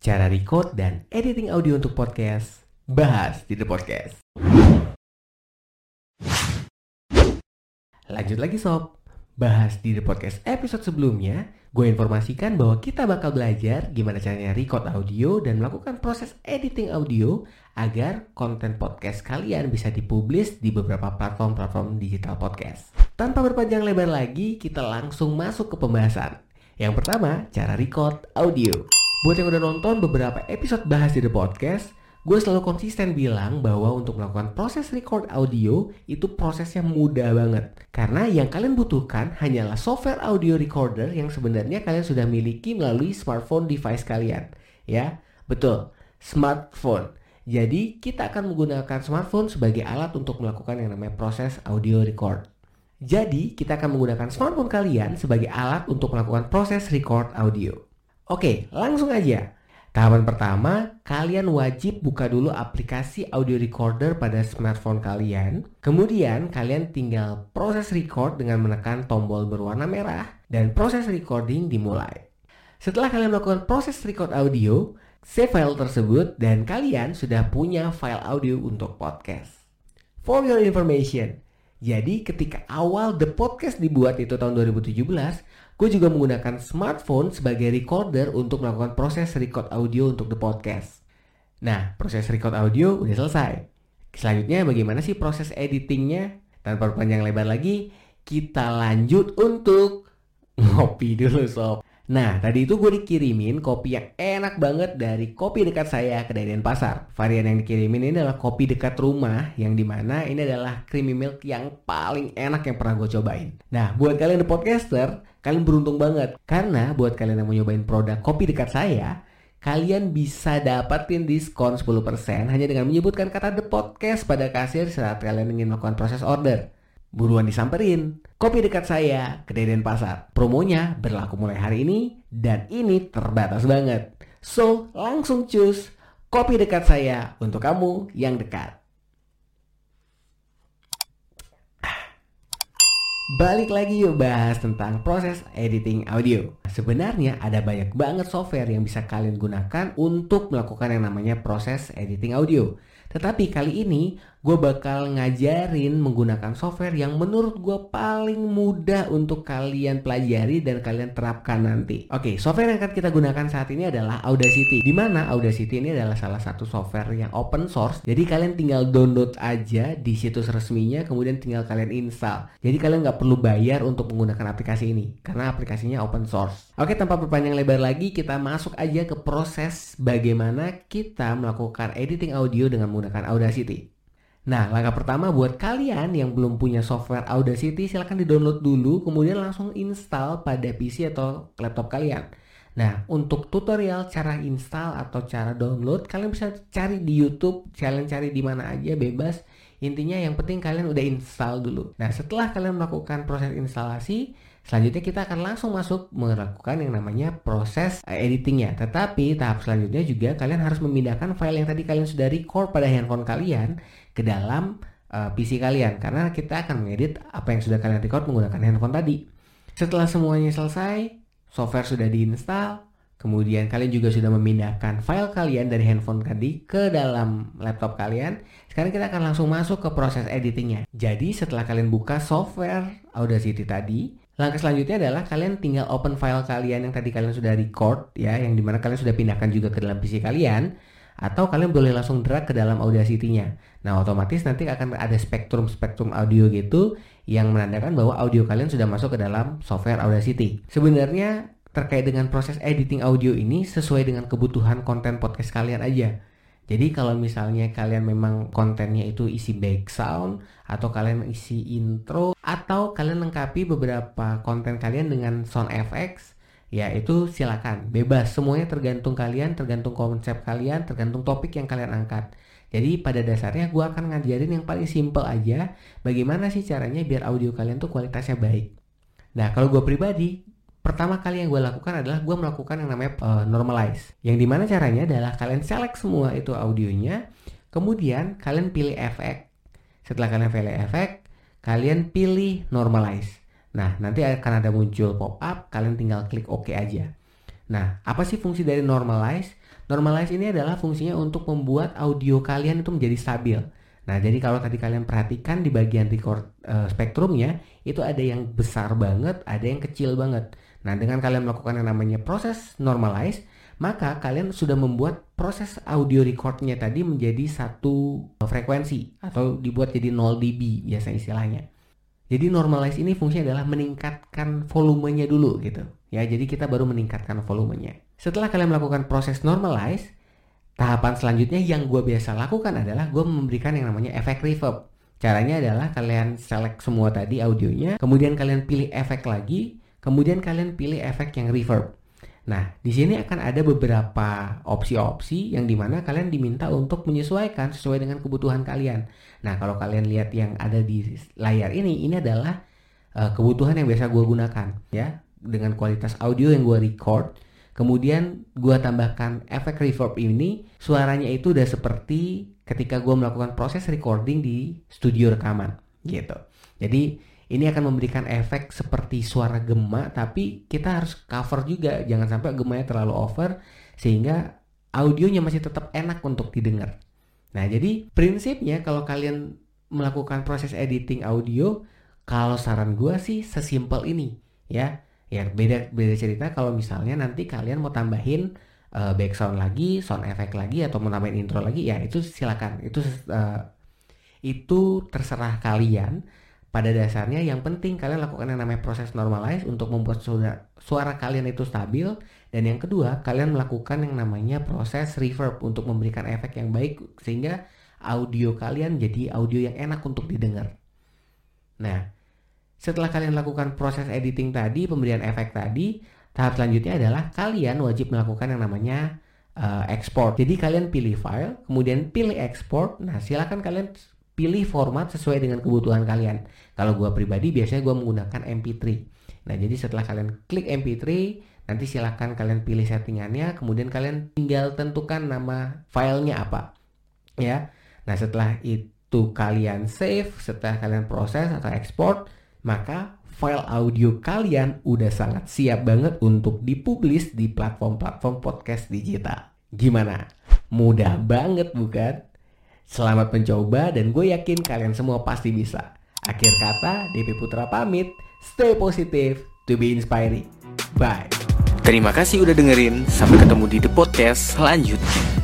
cara record dan editing audio untuk podcast, bahas di The Podcast. Lanjut lagi sob, bahas di The Podcast episode sebelumnya, gue informasikan bahwa kita bakal belajar gimana caranya record audio dan melakukan proses editing audio agar konten podcast kalian bisa dipublish di beberapa platform-platform digital podcast. Tanpa berpanjang lebar lagi, kita langsung masuk ke pembahasan. Yang pertama, cara record audio. Buat yang udah nonton beberapa episode bahas di The Podcast, gue selalu konsisten bilang bahwa untuk melakukan proses record audio itu prosesnya mudah banget. Karena yang kalian butuhkan hanyalah software audio recorder yang sebenarnya kalian sudah miliki melalui smartphone device kalian. Ya, betul, smartphone. Jadi kita akan menggunakan smartphone sebagai alat untuk melakukan yang namanya proses audio record. Jadi, kita akan menggunakan smartphone kalian sebagai alat untuk melakukan proses record audio. Oke, langsung aja. Tahapan pertama, kalian wajib buka dulu aplikasi audio recorder pada smartphone kalian. Kemudian, kalian tinggal proses record dengan menekan tombol berwarna merah dan proses recording dimulai. Setelah kalian melakukan proses record audio, save file tersebut dan kalian sudah punya file audio untuk podcast. For your information, jadi ketika awal The Podcast dibuat itu tahun 2017, gue juga menggunakan smartphone sebagai recorder untuk melakukan proses record audio untuk The Podcast. Nah, proses record audio udah selesai. Selanjutnya bagaimana sih proses editingnya? Tanpa panjang lebar lagi, kita lanjut untuk ngopi dulu sob. Nah, tadi itu gue dikirimin kopi yang enak banget dari kopi dekat saya ke Denpasar. Varian yang dikirimin ini adalah kopi dekat rumah yang di mana ini adalah creamy milk yang paling enak yang pernah gue cobain. Nah, buat kalian the podcaster, kalian beruntung banget. Karena buat kalian yang mau nyobain produk kopi dekat saya, kalian bisa dapatin diskon 10% hanya dengan menyebutkan kata The Podcast pada kasir saat kalian ingin melakukan proses order. Buruan disamperin. Kopi dekat saya, ke Pasar. Promonya berlaku mulai hari ini dan ini terbatas banget. So, langsung cus kopi dekat saya untuk kamu yang dekat. Balik lagi yuk bahas tentang proses editing audio. Sebenarnya ada banyak banget software yang bisa kalian gunakan untuk melakukan yang namanya proses editing audio. Tetapi kali ini gue bakal ngajarin menggunakan software yang menurut gue paling mudah untuk kalian pelajari dan kalian terapkan nanti. Oke, software yang akan kita gunakan saat ini adalah Audacity. Di mana Audacity ini adalah salah satu software yang open source. Jadi kalian tinggal download aja di situs resminya, kemudian tinggal kalian install. Jadi kalian nggak perlu bayar untuk menggunakan aplikasi ini karena aplikasinya open source. Oke, tanpa berpanjang lebar lagi, kita masuk aja ke proses bagaimana kita melakukan editing audio dengan menggunakan Audacity. Nah, langkah pertama buat kalian yang belum punya software Audacity, silahkan di-download dulu, kemudian langsung install pada PC atau laptop kalian. Nah, untuk tutorial cara install atau cara download, kalian bisa cari di YouTube, kalian cari di mana aja bebas. Intinya yang penting kalian udah install dulu. Nah, setelah kalian melakukan proses instalasi, Selanjutnya kita akan langsung masuk melakukan yang namanya proses eh, editingnya. Tetapi tahap selanjutnya juga kalian harus memindahkan file yang tadi kalian sudah record pada handphone kalian ke dalam uh, eh, PC kalian. Karena kita akan mengedit apa yang sudah kalian record menggunakan handphone tadi. Setelah semuanya selesai, software sudah diinstal, Kemudian kalian juga sudah memindahkan file kalian dari handphone tadi ke dalam laptop kalian. Sekarang kita akan langsung masuk ke proses editingnya. Jadi setelah kalian buka software Audacity tadi, Langkah selanjutnya adalah kalian tinggal open file kalian yang tadi kalian sudah record ya, yang di mana kalian sudah pindahkan juga ke dalam PC kalian, atau kalian boleh langsung drag ke dalam Audacity-nya. Nah, otomatis nanti akan ada spektrum-spektrum audio gitu yang menandakan bahwa audio kalian sudah masuk ke dalam software Audacity. Sebenarnya terkait dengan proses editing audio ini sesuai dengan kebutuhan konten podcast kalian aja. Jadi kalau misalnya kalian memang kontennya itu isi background atau kalian isi intro atau kalian lengkapi beberapa konten kalian dengan sound effects ya itu silakan. Bebas semuanya tergantung kalian tergantung konsep kalian tergantung topik yang kalian angkat. Jadi pada dasarnya gue akan ngajarin yang paling simple aja bagaimana sih caranya biar audio kalian tuh kualitasnya baik. Nah kalau gue pribadi pertama kali yang gue lakukan adalah gue melakukan yang namanya uh, normalize. Yang di mana caranya adalah kalian select semua itu audionya, kemudian kalian pilih efek. Setelah kalian pilih efek, kalian pilih normalize. Nah, nanti akan ada muncul pop up, kalian tinggal klik OK aja. Nah, apa sih fungsi dari normalize? Normalize ini adalah fungsinya untuk membuat audio kalian itu menjadi stabil. Nah, jadi kalau tadi kalian perhatikan di bagian record uh, spektrumnya itu ada yang besar banget, ada yang kecil banget. Nah, dengan kalian melakukan yang namanya proses normalize, maka kalian sudah membuat proses audio recordnya tadi menjadi satu frekuensi atau dibuat jadi 0 dB biasa istilahnya. Jadi normalize ini fungsinya adalah meningkatkan volumenya dulu gitu. Ya, jadi kita baru meningkatkan volumenya. Setelah kalian melakukan proses normalize, Tahapan selanjutnya yang gue biasa lakukan adalah gue memberikan yang namanya efek reverb. Caranya adalah kalian select semua tadi audionya, kemudian kalian pilih efek lagi, kemudian kalian pilih efek yang reverb. Nah, di sini akan ada beberapa opsi-opsi yang di mana kalian diminta untuk menyesuaikan sesuai dengan kebutuhan kalian. Nah, kalau kalian lihat yang ada di layar ini, ini adalah uh, kebutuhan yang biasa gue gunakan, ya, dengan kualitas audio yang gue record Kemudian gue tambahkan efek reverb ini, suaranya itu udah seperti ketika gue melakukan proses recording di studio rekaman gitu. Jadi ini akan memberikan efek seperti suara gema, tapi kita harus cover juga, jangan sampai gemanya terlalu over sehingga audionya masih tetap enak untuk didengar. Nah jadi prinsipnya kalau kalian melakukan proses editing audio, kalau saran gue sih sesimpel ini ya. Ya beda beda cerita kalau misalnya nanti kalian mau tambahin uh, background lagi sound effect lagi atau mau tambahin intro lagi ya itu silakan. Itu uh, itu terserah kalian pada dasarnya yang penting kalian lakukan yang namanya proses normalize untuk membuat suara, suara kalian itu stabil dan yang kedua kalian melakukan yang namanya proses reverb untuk memberikan efek yang baik sehingga audio kalian jadi audio yang enak untuk didengar. Nah, setelah kalian lakukan proses editing tadi, pemberian efek tadi, tahap selanjutnya adalah kalian wajib melakukan yang namanya uh, export. Jadi kalian pilih file, kemudian pilih export. Nah, silakan kalian pilih format sesuai dengan kebutuhan kalian. Kalau gua pribadi biasanya gua menggunakan MP3. Nah, jadi setelah kalian klik MP3, nanti silakan kalian pilih settingannya, kemudian kalian tinggal tentukan nama filenya apa. Ya. Nah, setelah itu kalian save, setelah kalian proses atau export, maka file audio kalian udah sangat siap banget untuk dipublis di platform-platform podcast digital. Gimana? Mudah banget bukan? Selamat mencoba dan gue yakin kalian semua pasti bisa. Akhir kata, DP Putra pamit. Stay positive to be inspiring. Bye. Terima kasih udah dengerin. Sampai ketemu di The Podcast selanjutnya.